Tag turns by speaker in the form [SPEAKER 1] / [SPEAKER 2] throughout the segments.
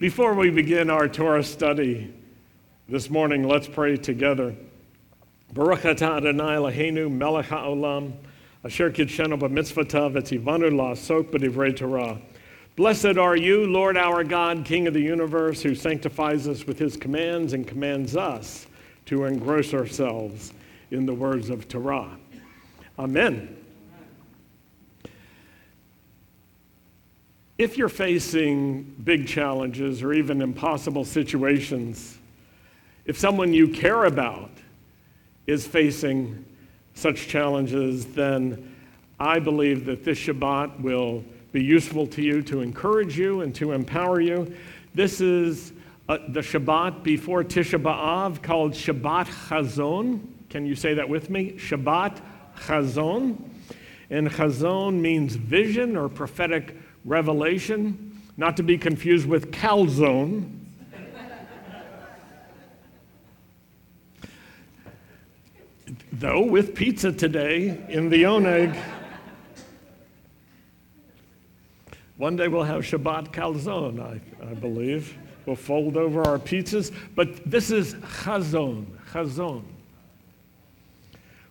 [SPEAKER 1] Before we begin our Torah study this morning, let's pray together. Baruch atah Adonai Eloheinu melech haolam asher kidshenu b'mitzvotav etzivanu la'asok b'divrei Torah. Blessed are you, Lord our God, King of the universe, who sanctifies us with his commands and commands us to engross ourselves in the words of Torah. Amen. If you're facing big challenges or even impossible situations, if someone you care about is facing such challenges, then I believe that this Shabbat will be useful to you to encourage you and to empower you. This is uh, the Shabbat before Tisha B'Av called Shabbat Chazon. Can you say that with me? Shabbat Chazon. And Chazon means vision or prophetic revelation, not to be confused with calzone. Though with pizza today in the Oneg, one day we'll have Shabbat calzone, I, I believe. We'll fold over our pizzas, but this is chazon, chazon.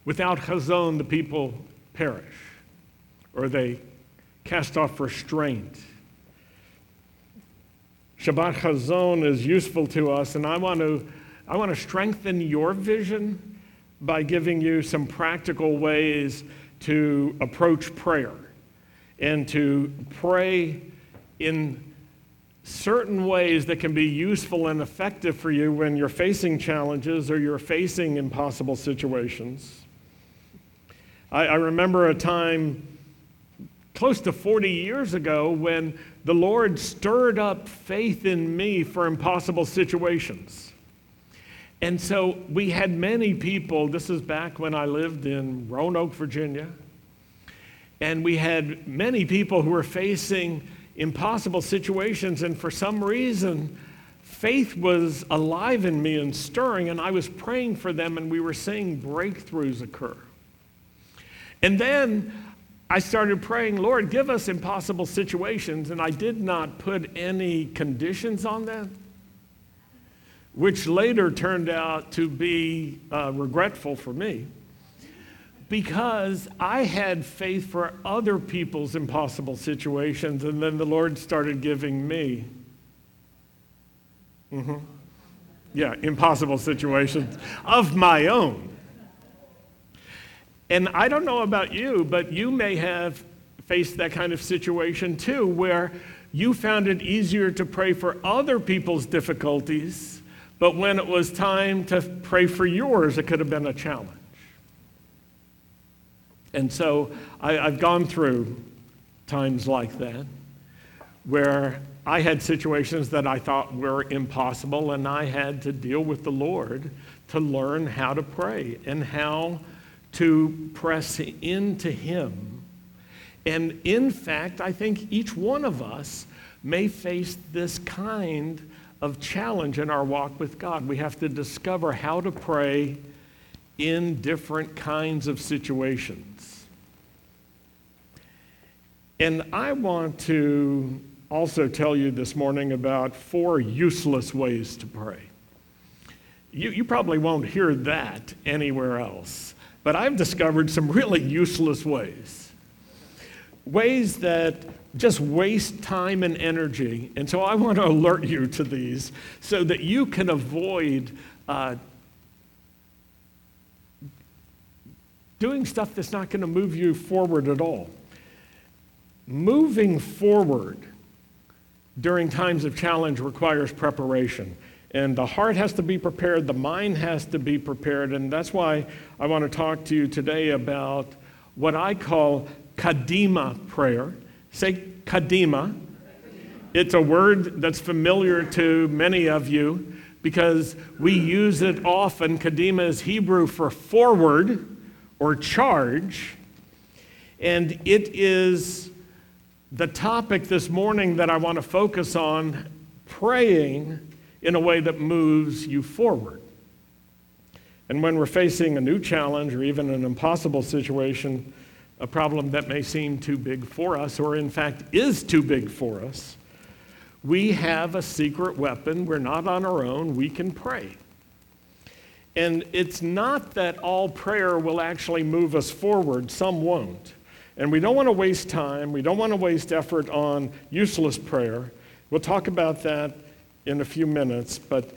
[SPEAKER 1] Without chazon, the people perish, or they cast off restraint. Shabbat Chazon is useful to us, and I want to, I want to strengthen your vision by giving you some practical ways to approach prayer and to pray in certain ways that can be useful and effective for you when you're facing challenges or you're facing impossible situations. I, I remember a time close to 40 years ago when the Lord stirred up faith in me for impossible situations. And so we had many people, this is back when I lived in Roanoke, Virginia, and we had many people who were facing impossible situations, and for some reason, faith was alive in me and stirring, and I was praying for them, and we were seeing breakthroughs occur. And then I started praying, Lord, give us impossible situations, and I did not put any conditions on them, which later turned out to be uh, regretful for me because I had faith for other people's impossible situations, and then the Lord started giving me. Mm-hmm. Yeah, impossible situations of my own. And I don't know about you, but you may have faced that kind of situation too, where you found it easier to pray for other people's difficulties, but when it was time to pray for yours, it could have been a challenge. And so I, have gone through times like that where I had situations that I thought were impossible, and I had to deal with the Lord to learn how to pray and how to press into Him. And in fact, I think each one of us may face this kind of challenge in our walk with God. We have to discover how to pray in different kinds of situations. And I want to also tell you this morning about four useless ways to pray. You, you probably won't hear that anywhere else. But I've discovered some really useless ways. Ways that just waste time and energy. And so I want to alert you to these so that you can avoid uh, doing stuff that's not going to move you forward at all. Moving forward during times of challenge requires preparation. And the heart has to be prepared, the mind has to be prepared. And that's why I want to talk to you today about what I call kadima prayer. Say kadima. It's a word that's familiar to many of you because we use it often. Kadima is Hebrew for forward or charge. And it is the topic this morning that I want to focus on praying in a way that moves you forward. And when we're facing a new challenge or even an impossible situation, a problem that may seem too big for us, or in fact is too big for us, We have a secret weapon. We're not on our own. We can pray. And it's not that all prayer will actually move us forward, some won't. And we don't want to waste time, we don't want to waste effort on useless prayer. We'll talk about that in a few minutes, but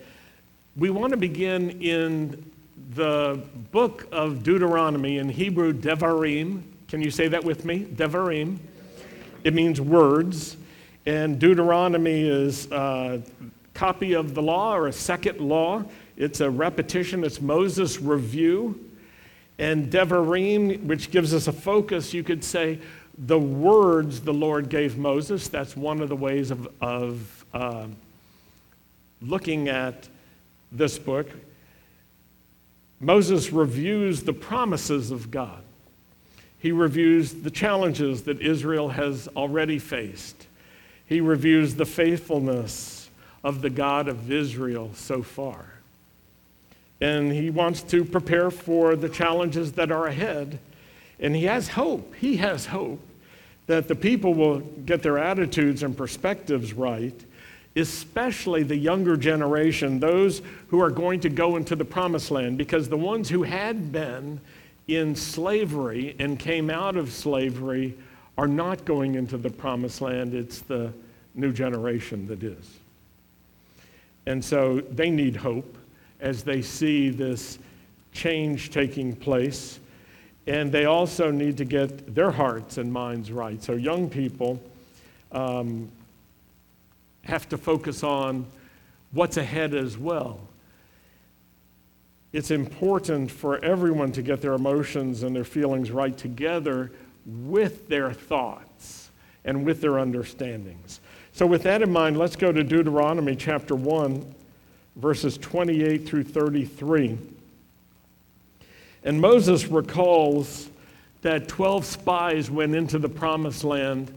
[SPEAKER 1] we want to begin in the book of Deuteronomy, in Hebrew, Devarim. Can you say that with me? Devarim. It means words. And Deuteronomy is a copy of the law or a second law. It's a repetition, it's Moses' review. And Devarim, which gives us a focus, you could say, the words the Lord gave Moses. That's one of the ways of, of uh, looking at this book. Moses reviews the promises of God. He reviews the challenges that Israel has already faced. He reviews the faithfulness of the God of Israel so far. And he wants to prepare for the challenges that are ahead. And he has hope. He has hope that the people will get their attitudes and perspectives right, especially the younger generation, those who are going to go into the promised land, because the ones who had been in slavery and came out of slavery are not going into the promised land. It's the new generation that is. And so they need hope as they see this change taking place. And they also need to get their hearts and minds right. So, young people um, have to focus on what's ahead as well. It's important for everyone to get their emotions and their feelings right together with their thoughts and with their understandings. So, with that in mind, let's go to Deuteronomy chapter 1, verses 28 through 33. And Moses recalls that 12 spies went into the promised land,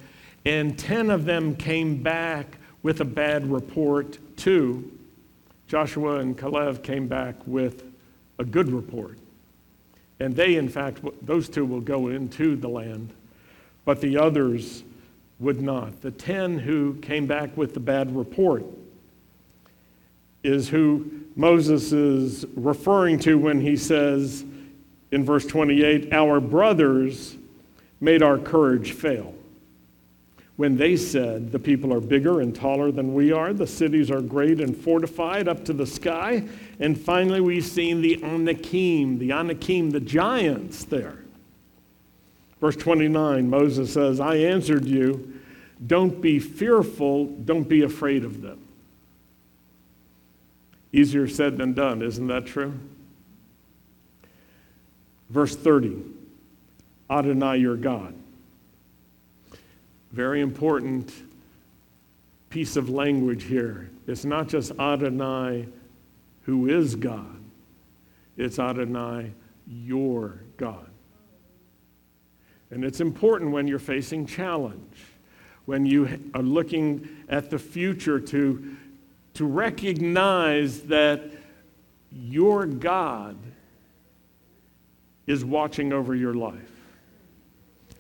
[SPEAKER 1] and 10 of them came back with a bad report, too. Joshua and Caleb came back with a good report. And they, in fact, those two will go into the land, but the others would not. The 10 who came back with the bad report is who Moses is referring to when he says in verse 28 Our brothers made our courage fail. When they said, The people are bigger and taller than we are, the cities are great and fortified up to the sky, and finally we've seen the Anakim, the Anakim, the giants there. Verse 29, Moses says, I answered you, don't be fearful, don't be afraid of them. Easier said than done, isn't that true? Verse 30 Adonai your God. Very important piece of language here. It's not just Adonai who is God, it's Adonai your God. And it's important when you're facing challenge, when you are looking at the future to to recognize that your God is watching over your life.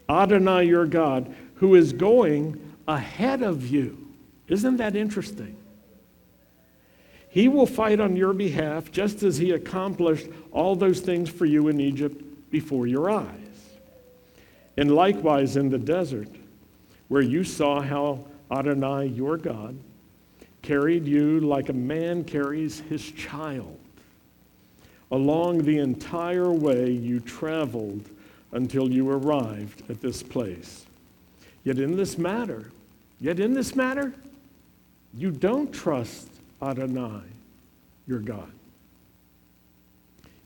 [SPEAKER 1] Adonai, your God, who is going ahead of you. Isn't that interesting? He will fight on your behalf just as he accomplished all those things for you in Egypt before your eyes. And likewise in the desert, where you saw how Adonai, your God, carried you like a man carries his child. Along the entire way you traveled until you arrived at this place. Yet in this matter, yet in this matter, you don't trust Adonai, your God.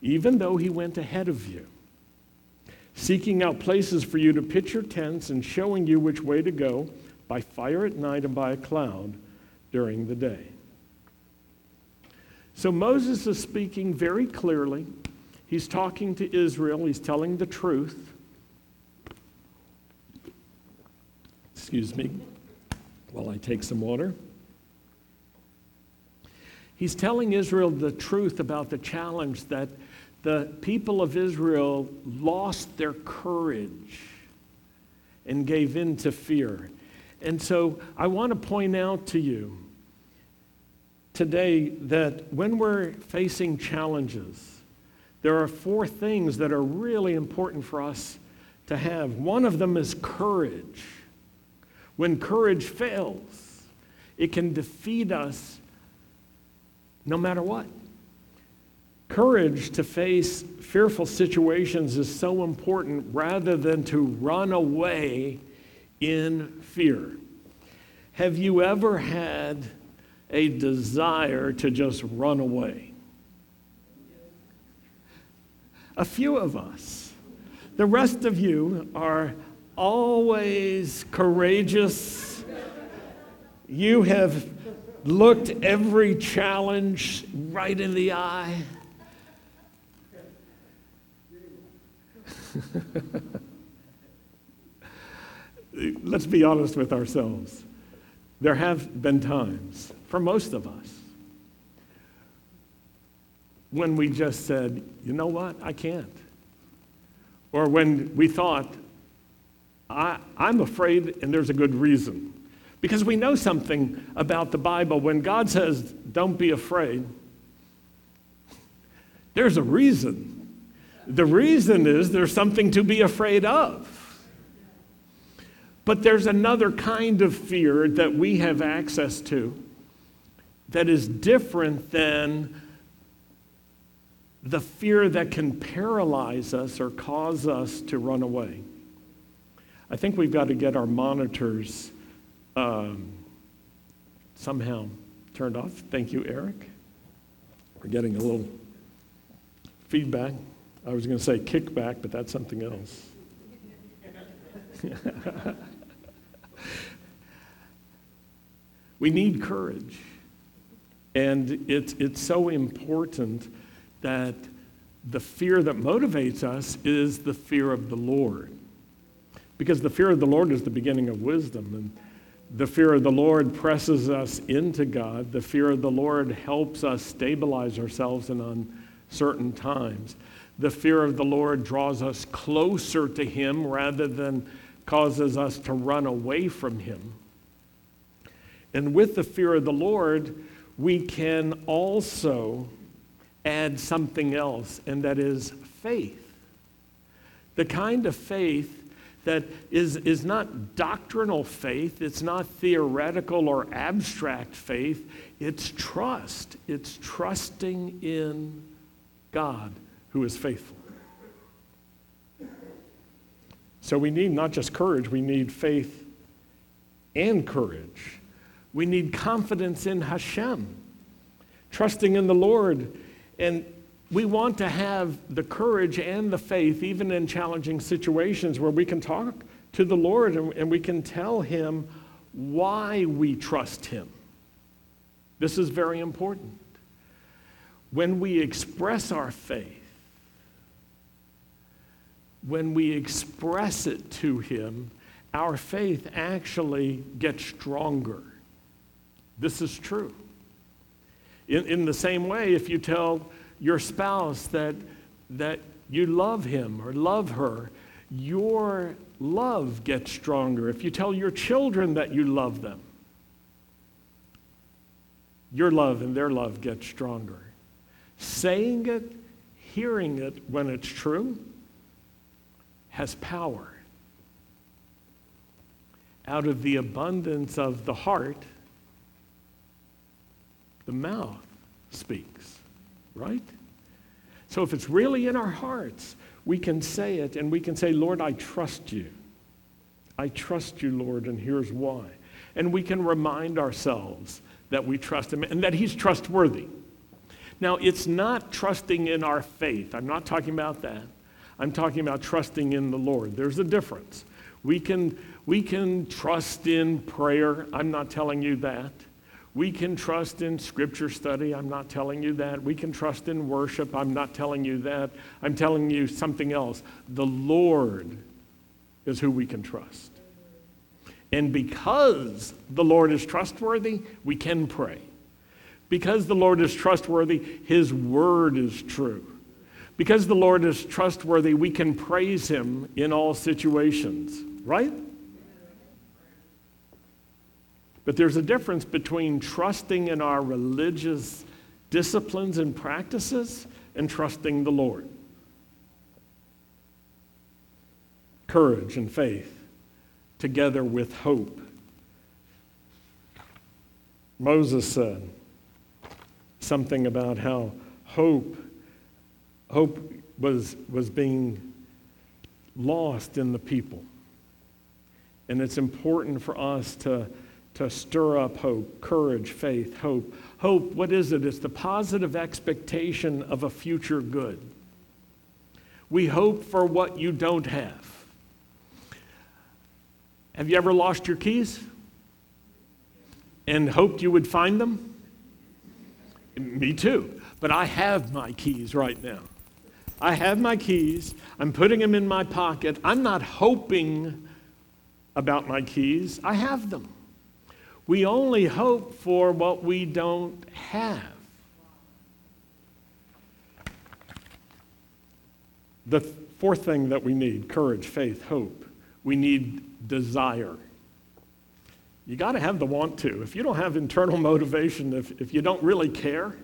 [SPEAKER 1] Even though he went ahead of you, seeking out places for you to pitch your tents and showing you which way to go by fire at night and by a cloud during the day. So Moses is speaking very clearly. He's talking to Israel, he's telling the truth. Excuse me while I take some water. He's telling Israel the truth about the challenge that the people of Israel lost their courage and gave in to fear. And so I want to point out to you today that when we're facing challenges, there are four things that are really important for us to have. One of them is courage. When courage fails, it can defeat us no matter what. Courage to face fearful situations is so important rather than to run away in fear. Have you ever had a desire to just run away? A few of us. The rest of you are always courageous. You have looked every challenge right in the eye. Let's be honest with ourselves. There have been times, for most of us, when we just said, you know what, I can't. Or when we thought, I, am afraid and there's a good reason. Because we know something about the Bible. When God says, don't be afraid, there's a reason. The reason is there's something to be afraid of. But there's another kind of fear that we have access to that is different than the fear that can paralyze us or cause us to run away. I think we've got to get our monitors um, somehow turned off. Thank you, Eric. We're getting a little feedback. I was going to say kickback, but that's something else. we need courage. And it's, it's so important that the fear that motivates us is the fear of the Lord. Because the fear of the Lord is the beginning of wisdom. And the fear of the Lord presses us into God. The fear of the Lord helps us stabilize ourselves in uncertain times. The fear of the Lord draws us closer to Him rather than causes us to run away from Him. And with the fear of the Lord, we can also add something else, and that is faith. The kind of faith that is, is not doctrinal faith, it's not theoretical or abstract faith, it's trust. It's trusting in God who is faithful. So we need not just courage, we need faith and courage. We need confidence in Hashem, trusting in the Lord. And we want to have the courage and the faith, even in challenging situations, where we can talk to the Lord and, and we can tell Him why we trust Him. This is very important. When we express our faith, when we express it to Him, our faith actually gets stronger. This is true. In, in the same way, if you tell your spouse that, that you love him or love her, your love gets stronger. If you tell your children that you love them, your love and their love gets stronger. Saying it, hearing it when it's true, has power. Out of the abundance of the heart, the mouth speaks, right? So if it's really in our hearts, we can say it and we can say, Lord, I trust you. I trust you, Lord, and here's why. And we can remind ourselves that we trust him and that he's trustworthy. Now, it's not trusting in our faith. I'm not talking about that. I'm talking about trusting in the Lord. There's a difference. We can, we can trust in prayer. I'm not telling you that. We can trust in scripture study. I'm not telling you that. We can trust in worship. I'm not telling you that. I'm telling you something else. The Lord is who we can trust. And because the Lord is trustworthy, we can pray. Because the Lord is trustworthy, His word is true. Because the Lord is trustworthy, we can praise Him in all situations, right? But there's a difference between trusting in our religious disciplines and practices and trusting the Lord. Courage and faith together with hope. Moses said something about how hope hope was, was being lost in the people. And it's important for us to, to stir up hope, courage, faith, hope. Hope, what is it? It's the positive expectation of a future good. We hope for what you don't have. Have you ever lost your keys and hoped you would find them? Me too. But I have my keys right now. I have my keys. I'm putting them in my pocket. I'm not hoping about my keys. I have them. We only hope for what we don't have. The fourth thing that we need courage, faith, hope we need desire. You got to have the want to. If you don't have internal motivation, if, if you don't really care,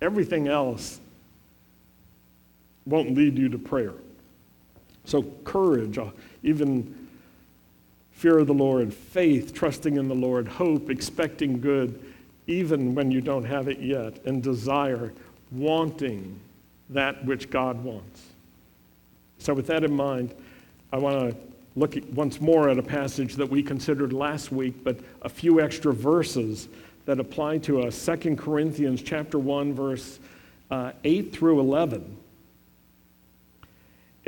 [SPEAKER 1] everything else won't lead you to prayer. So, courage, uh, even fear of the Lord, faith, trusting in the Lord, hope, expecting good, even when you don't have it yet, and desire, wanting that which God wants. So, with that in mind, I want to look once more at a passage that we considered last week, but a few extra verses that apply to us. 2 Corinthians chapter 1, verse uh, 8 through 11.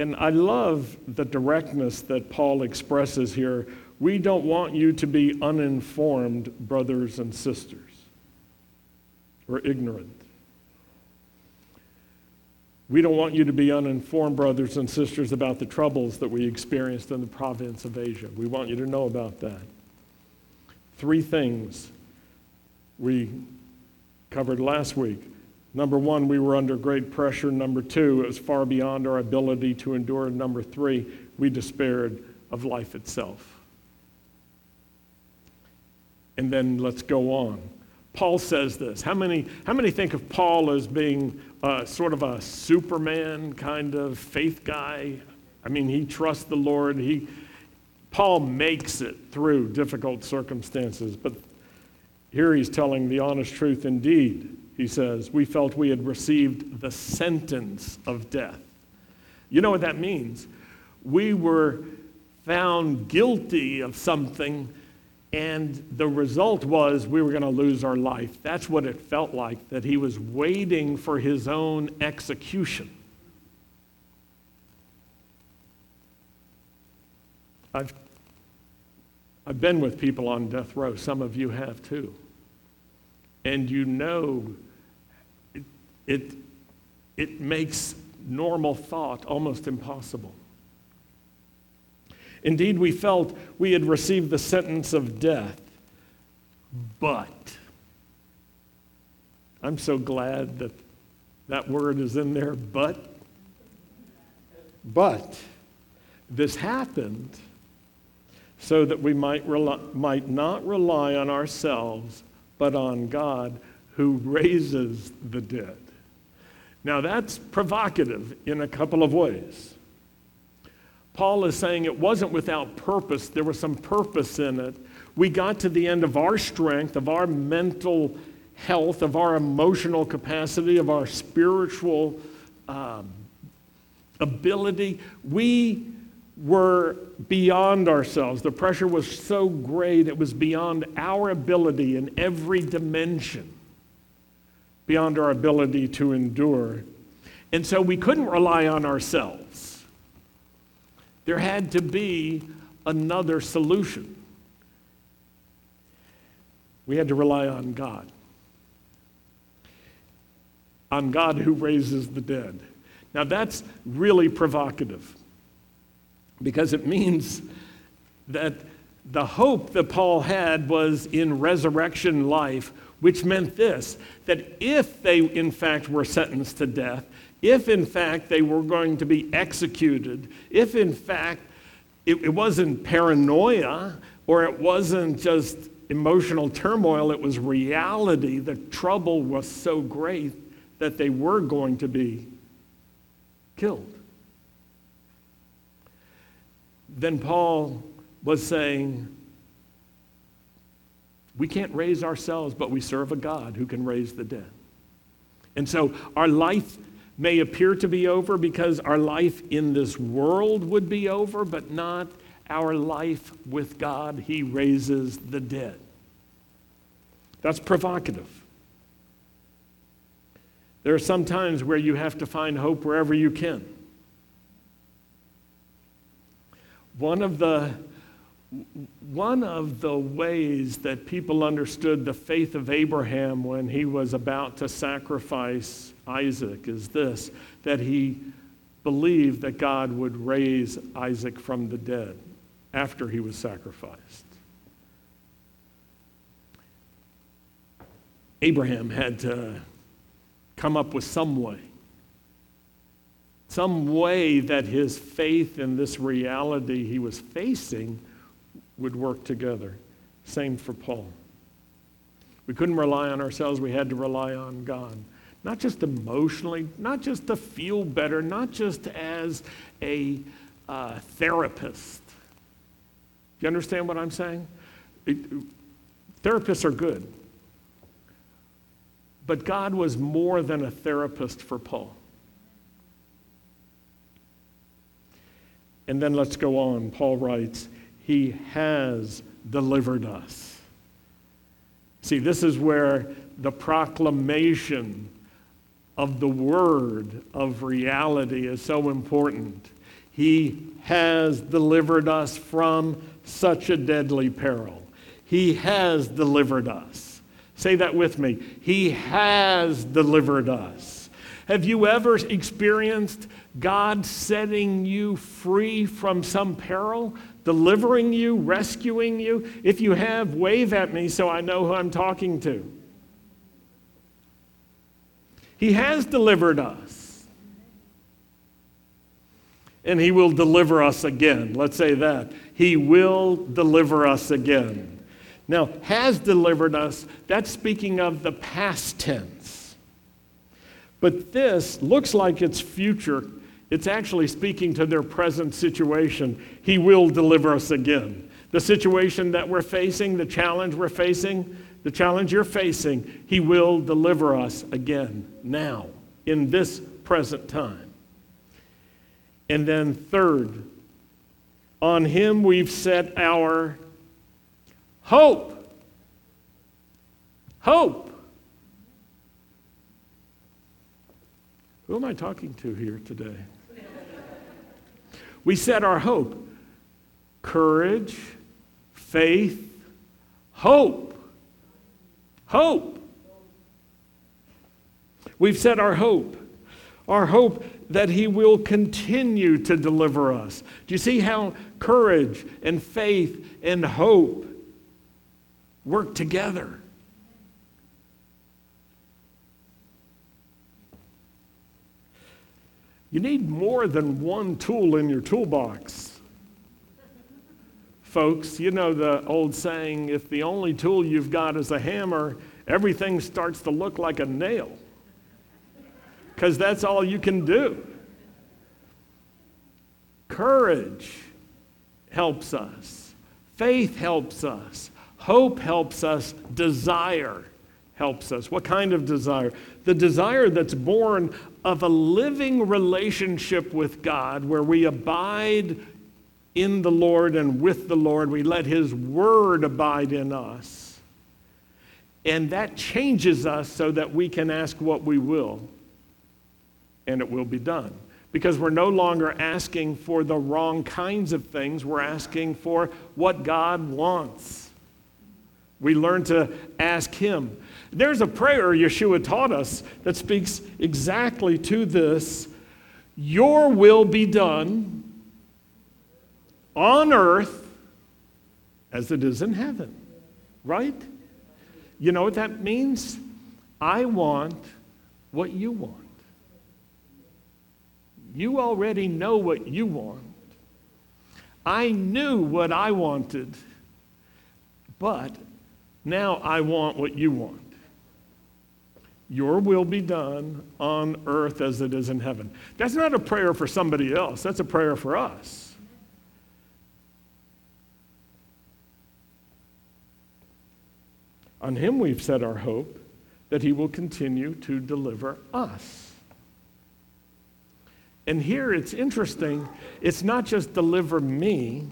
[SPEAKER 1] And I love the directness that Paul expresses here. We don't want you to be uninformed, brothers and sisters, or ignorant. We don't want you to be uninformed, brothers and sisters, about the troubles that we experienced in the province of Asia. We want you to know about that. Three things we covered last week Number one, we were under great pressure. Number two, it was far beyond our ability to endure. Number three, we despaired of life itself. And then let's go on. Paul says this. How many, how many think of Paul as being uh, sort of a Superman kind of faith guy? I mean, he trusts the Lord. He, Paul makes it through difficult circumstances. But here he's telling the honest truth indeed he says, we felt we had received the sentence of death. You know what that means? We were found guilty of something, and the result was we were going to lose our life. That's what it felt like, that he was waiting for his own execution. I've, I've been with people on death row, some of you have too. And you know it, it makes normal thought almost impossible. Indeed, we felt we had received the sentence of death, but I'm so glad that that word is in there, but. But this happened so that we might, rely, might not rely on ourselves, but on God who raises the dead. Now, that's provocative in a couple of ways. Paul is saying it wasn't without purpose, there was some purpose in it. We got to the end of our strength, of our mental health, of our emotional capacity, of our spiritual um, ability. We were beyond ourselves. The pressure was so great, it was beyond our ability in every dimension beyond our ability to endure. And so we couldn't rely on ourselves. There had to be another solution. We had to rely on God. On God who raises the dead. Now that's really provocative because it means that the hope that Paul had was in resurrection life which meant this that if they, in fact, were sentenced to death, if, in fact, they were going to be executed, if, in fact, it, it wasn't paranoia or it wasn't just emotional turmoil, it was reality. The trouble was so great that they were going to be killed. Then Paul was saying, We can't raise ourselves, but we serve a God who can raise the dead. And so our life may appear to be over because our life in this world would be over, but not our life with God. He raises the dead. That's provocative. There are some times where you have to find hope wherever you can. One of the one of the ways that people understood the faith of Abraham when he was about to sacrifice Isaac is this that he believed that God would raise Isaac from the dead after he was sacrificed. Abraham had to come up with some way, some way that his faith in this reality he was facing would work together. Same for Paul. We couldn't rely on ourselves, we had to rely on God. Not just emotionally, not just to feel better, not just as a uh, therapist. You understand what I'm saying? It, therapists are good. But God was more than a therapist for Paul. And then let's go on. Paul writes, he has delivered us. See, this is where the proclamation of the word of reality is so important. He has delivered us from such a deadly peril. He has delivered us. Say that with me. He has delivered us. Have you ever experienced God setting you free from some peril? delivering you, rescuing you? If you have, wave at me so I know who I'm talking to. He has delivered us. And He will deliver us again. Let's say that. He will deliver us again. Now, has delivered us, that's speaking of the past tense. But this looks like it's future it's actually speaking to their present situation. He will deliver us again. The situation that we're facing, the challenge we're facing, the challenge you're facing, He will deliver us again now, in this present time. And then, third, on Him we've set our hope. Hope. Who am I talking to here today? We set our hope courage, faith, hope. Hope. We've set our hope. Our hope that He will continue to deliver us. Do you see how courage and faith and hope work together? You need more than one tool in your toolbox. Folks, you know the old saying if the only tool you've got is a hammer, everything starts to look like a nail. Because that's all you can do. Courage helps us, faith helps us, hope helps us, desire helps us. What kind of desire? The desire that's born of a living relationship with God where we abide in the Lord and with the Lord. We let His Word abide in us. And that changes us so that we can ask what we will, and it will be done. Because we're no longer asking for the wrong kinds of things, we're asking for what God wants. We learn to ask Him. There's a prayer Yeshua taught us that speaks exactly to this Your will be done on earth as it is in heaven. Right? You know what that means? I want what you want. You already know what you want. I knew what I wanted, but Now I want what you want. Your will be done on earth as it is in heaven. That's not a prayer for somebody else, that's a prayer for us. On him we've set our hope that he will continue to deliver us. And here it's interesting, it's not just deliver me,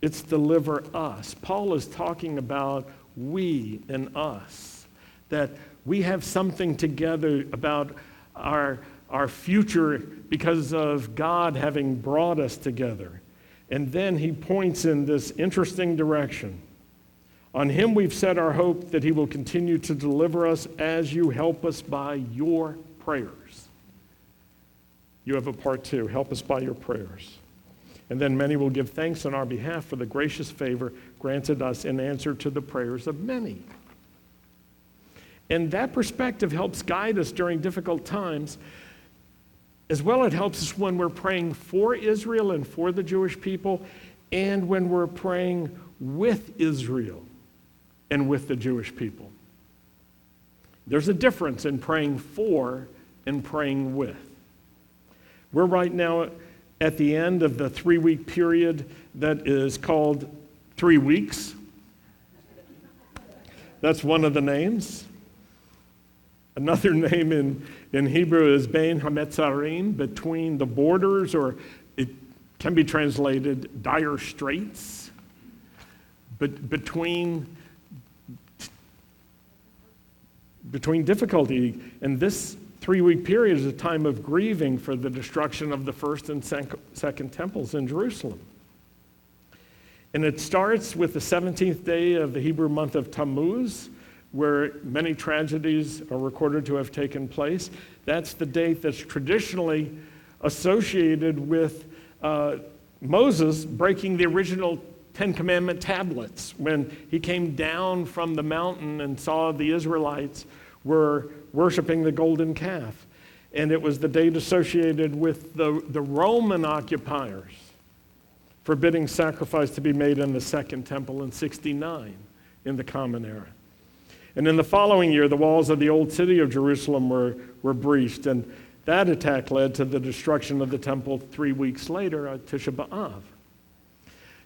[SPEAKER 1] it's deliver us. Paul is talking about we and us, that we have something together about our, our future because of God having brought us together. And then he points in this interesting direction. On him we've set our hope that he will continue to deliver us as you help us by your prayers. You have a part too. Help us by your prayers. And then many will give thanks on our behalf for the gracious favor granted us in answer to the prayers of many. And that perspective helps guide us during difficult times. As well, it helps us when we're praying for Israel and for the Jewish people, and when we're praying with Israel and with the Jewish people. There's a difference in praying for and praying with. We're right now at the end of the three week period that is called Three Weeks. That's one of the names. Another name in, in Hebrew is Bein Hametzarim, between the borders, or it can be translated dire straits. But between, between difficulty. And this three week period is a time of grieving for the destruction of the first and second temples in Jerusalem. And it starts with the 17th day of the Hebrew month of Tammuz, where many tragedies are recorded to have taken place. That's the date that's traditionally associated with uh, Moses breaking the original Ten Commandment tablets when he came down from the mountain and saw the Israelites were worshiping the golden calf. And it was the date associated with the, the Roman occupiers forbidding sacrifice to be made in the second temple in 69 in the Common Era. And in the following year, the walls of the old city of Jerusalem were, were breached, and that attack led to the destruction of the temple three weeks later at Tisha B'Av.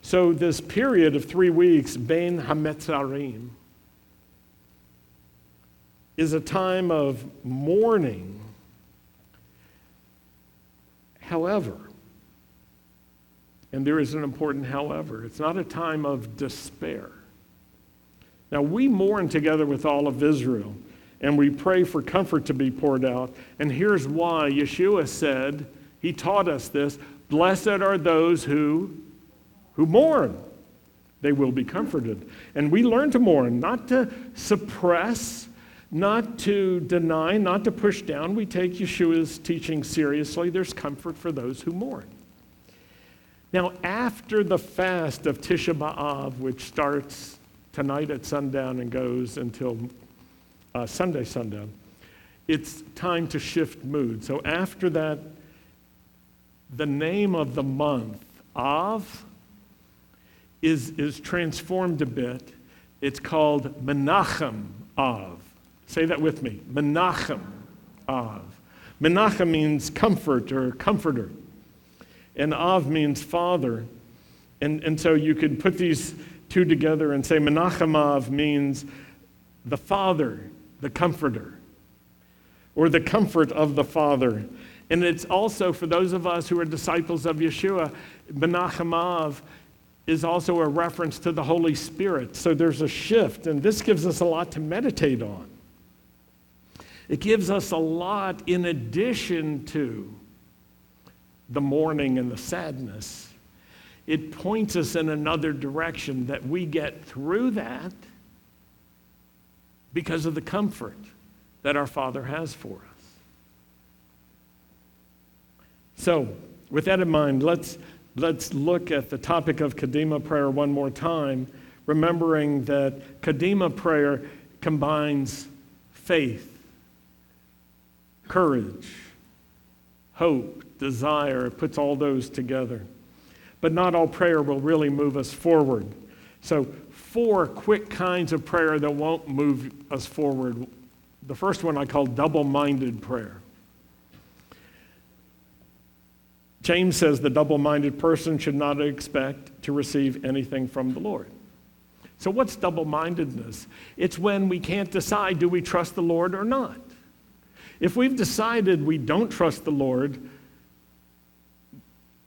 [SPEAKER 1] So, this period of three weeks, Bein Hametzarim, is a time of mourning. However, and there is an important however, it's not a time of despair. Now, we mourn together with all of Israel, and we pray for comfort to be poured out. And here's why Yeshua said, He taught us this Blessed are those who, who mourn. They will be comforted. And we learn to mourn, not to suppress not to deny, not to push down. We take Yeshua's teaching seriously. There's comfort for those who mourn. Now, after the fast of Tisha B'Av, which starts tonight at sundown and goes until uh, Sunday sundown, it's time to shift mood. So after that, the name of the month, Av, is, is transformed a bit. It's called Menachem Av. Say that with me. Menachem Av. Menachem means comfort or comforter. And Av means father. And, and so you could put these two together and say Menachem Av means the father, the comforter, or the comfort of the father. And it's also for those of us who are disciples of Yeshua, Menachem Av is also a reference to the Holy Spirit. So there's a shift, and this gives us a lot to meditate on. It gives us a lot in addition to the mourning and the sadness. It points us in another direction that we get through that because of the comfort that our Father has for us. So, with that in mind, let's, let's look at the topic of Kadima prayer one more time, remembering that Kadima prayer combines faith courage, hope, desire. It puts all those together. But not all prayer will really move us forward. So, four quick kinds of prayer that won't move us forward. The first one I call double minded prayer. James says the double minded person should not expect to receive anything from the Lord. So, what's double mindedness? It's when we can't decide do we trust the Lord or not. If we've decided we don't trust the Lord,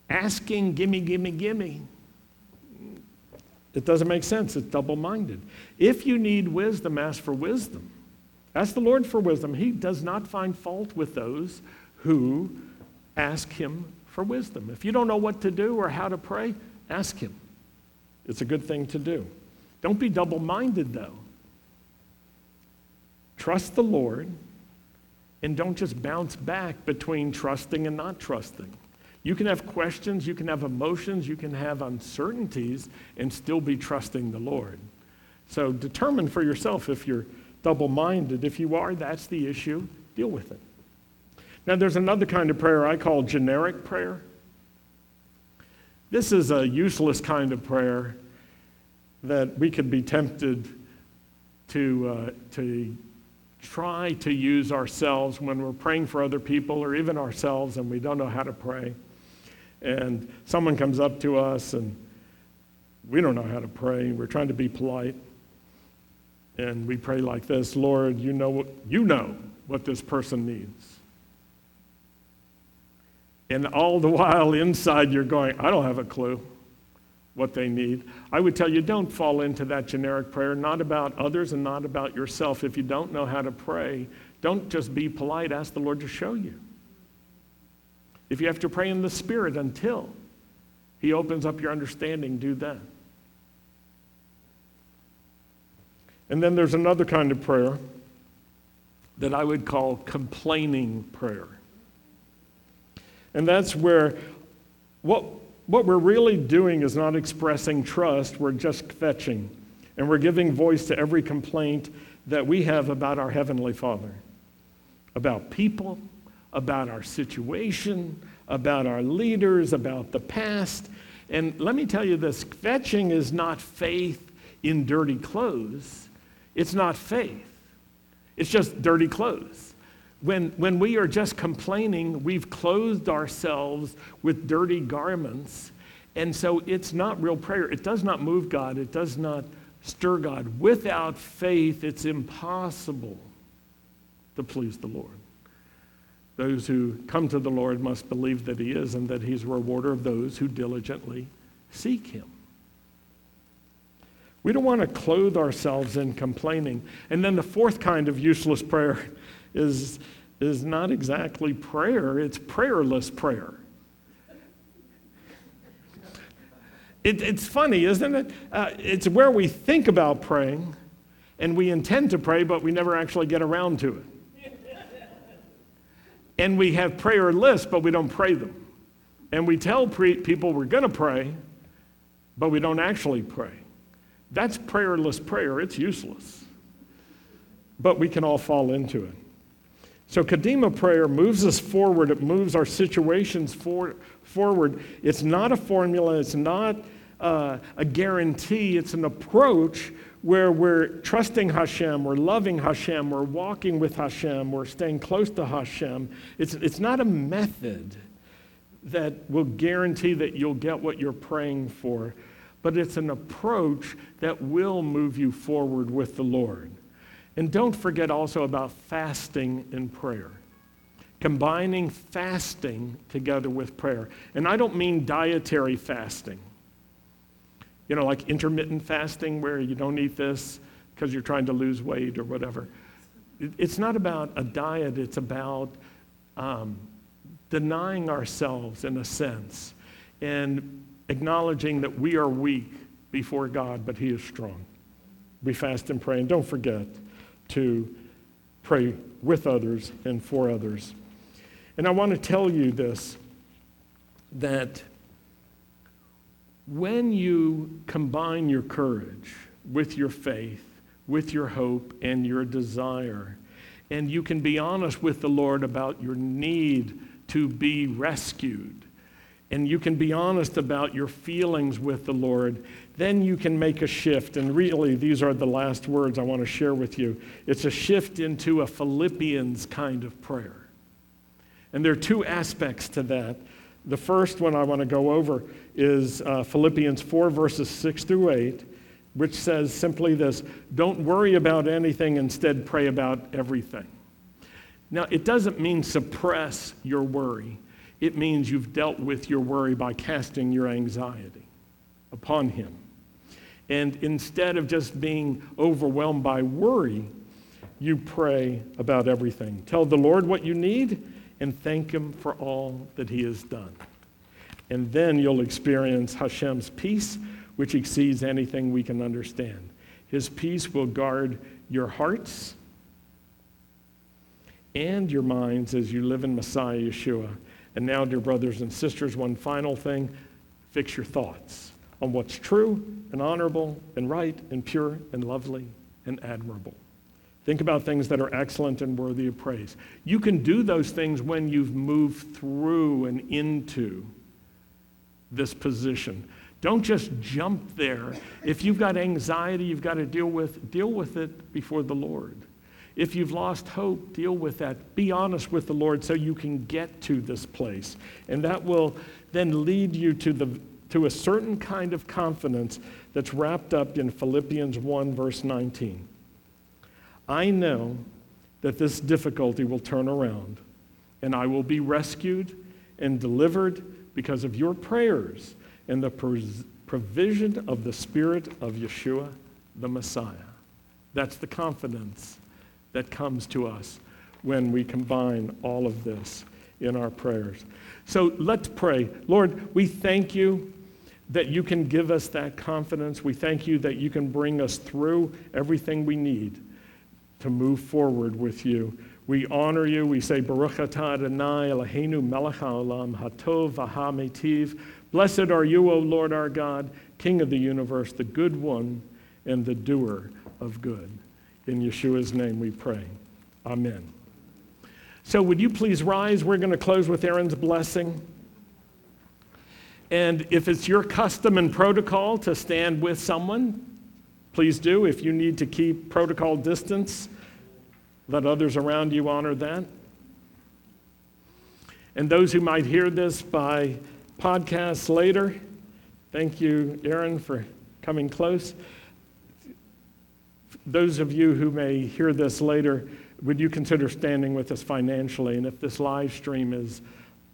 [SPEAKER 1] asking, gimme, gimme, gimme, it doesn't make sense. It's double minded. If you need wisdom, ask for wisdom. Ask the Lord for wisdom. He does not find fault with those who ask Him for wisdom. If you don't know what to do or how to pray, ask Him. It's a good thing to do. Don't be double minded, though. Trust the Lord and don't just bounce back between trusting and not trusting. You can have questions, you can have emotions, you can have uncertainties, and still be trusting the Lord. So determine for yourself if you're double minded. If you are, that's the issue. Deal with it. Now, there's another kind of prayer I call generic prayer. This is a useless kind of prayer that we could be tempted to, uh, to try to use ourselves when we're praying for other people or even ourselves and we don't know how to pray. And someone comes up to us and we don't know how to pray. We're trying to be polite. And we pray like this Lord, you know, what, you know what this person needs. And all the while inside, you're going, I don't have a clue what they need. I would tell you don't fall into that generic prayer, not about others and not about yourself. If you don't know how to pray, don't just be polite, ask the Lord to show you. If you have to pray in the Spirit until He opens up your understanding, do that. And then there's another kind of prayer that I would call complaining prayer. And that's where what, what we're really doing is not expressing trust, we're just kvetching. And we're giving voice to every complaint that we have about our Heavenly Father, about people, about our situation, about our leaders, about the past. And let me tell you this kvetching is not faith in dirty clothes, it's not faith, it's just dirty clothes. When, when we are just complaining, we've clothed ourselves with dirty garments. And so it's not real prayer. It does not move God, it does not stir God. Without faith, it's impossible to please the Lord. Those who come to the Lord must believe that He is and that He's a rewarder of those who diligently seek Him. We don't want to clothe ourselves in complaining. And then the fourth kind of useless prayer is, is not exactly prayer, it's prayerless prayer. It, it's funny, isn't it? Uh, it's where we think about praying and we intend to pray, but we never actually get around to it. And we have prayer lists, but we don't pray them. And we tell pre- people we're going to pray, but we don't actually pray. That's prayerless prayer. It's useless. But we can all fall into it. So, Kadima prayer moves us forward, it moves our situations for, forward. It's not a formula, it's not uh, a guarantee, it's an approach where we're trusting Hashem, we're loving Hashem, we're walking with Hashem, we're staying close to Hashem. It's, it's not a method that will guarantee that you'll get what you're praying for, but it's an approach that will move you forward with the Lord. And don't forget also about fasting and prayer. Combining fasting together with prayer. And I don't mean dietary fasting. You know, like intermittent fasting where you don't eat this because you're trying to lose weight or whatever. It's not about a diet, it's about um, denying ourselves in a sense and acknowledging that we are weak before God, but He is strong. We fast and pray. And don't forget, to pray with others and for others. And I want to tell you this that when you combine your courage with your faith, with your hope and your desire, and you can be honest with the Lord about your need to be rescued, and you can be honest about your feelings with the Lord, then you can make a shift. And really, these are the last words I want to share with you. It's a shift into a Philippians kind of prayer. And there are two aspects to that. The first one I want to go over is uh, Philippians 4, verses 6 through 8, which says simply this Don't worry about anything, instead, pray about everything. Now, it doesn't mean suppress your worry, it means you've dealt with your worry by casting your anxiety upon Him. And instead of just being overwhelmed by worry, you pray about everything. Tell the Lord what you need and thank Him for all that He has done. And then you'll experience Hashem's peace, which exceeds anything we can understand. His peace will guard your hearts and your minds as you live in Messiah Yeshua. And now, dear brothers and sisters, one final thing fix your thoughts on what's true and honorable and right and pure and lovely and admirable. Think about things that are excellent and worthy of praise. You can do those things when you've moved through and into this position. Don't just jump there. If you've got anxiety you've got to deal with, deal with it before the Lord. If you've lost hope, deal with that. Be honest with the Lord so you can get to this place. And that will then lead you to, the, to a certain kind of confidence that's wrapped up in Philippians 1, verse 19. I know that this difficulty will turn around, and I will be rescued and delivered because of your prayers and the provision of the Spirit of Yeshua, the Messiah. That's the confidence that comes to us when we combine all of this in our prayers. So let's pray. Lord, we thank you that you can give us that confidence. We thank you that you can bring us through everything we need to move forward with you. We honor you. We say, Baruch atah Adonai Eloheinu melech haolam hatov v'hametiv. Blessed are you, O Lord our God, King of the universe, the good one and the doer of good. In Yeshua's name we pray. Amen. So, would you please rise? We're going to close with Aaron's blessing. And if it's your custom and protocol to stand with someone, please do. If you need to keep protocol distance, let others around you honor that. And those who might hear this by podcast later, thank you, Aaron, for coming close those of you who may hear this later, would you consider standing with us financially? And if this live stream is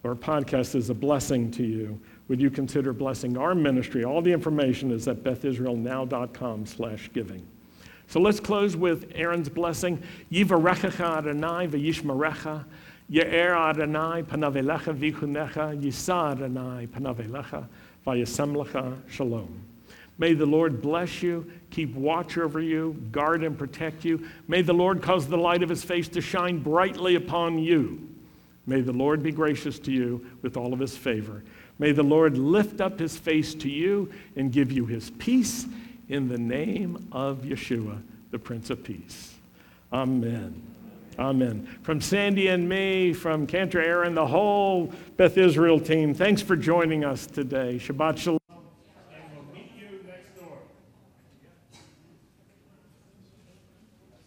[SPEAKER 1] or podcast is a blessing to you, would you consider blessing our ministry? All the information is at bethisraelnow.com slash giving. So let's close with Aaron's blessing. Yivarechacha Adonai v'yishmarecha. Ye'er Adonai panavelecha v'chunecha. Yisa Adonai panavelecha v'yasemlecha shalom. May the Lord bless you, keep watch over you, guard and protect you. May the Lord cause the light of his face to shine brightly upon you. May the Lord be gracious to you with all of his favor. May the Lord lift up his face to you and give you his peace in the name of Yeshua, the Prince of Peace. Amen. Amen. From Sandy and me, from Cantor Aaron, the whole Beth Israel team, thanks for joining us today. Shabbat Shalom.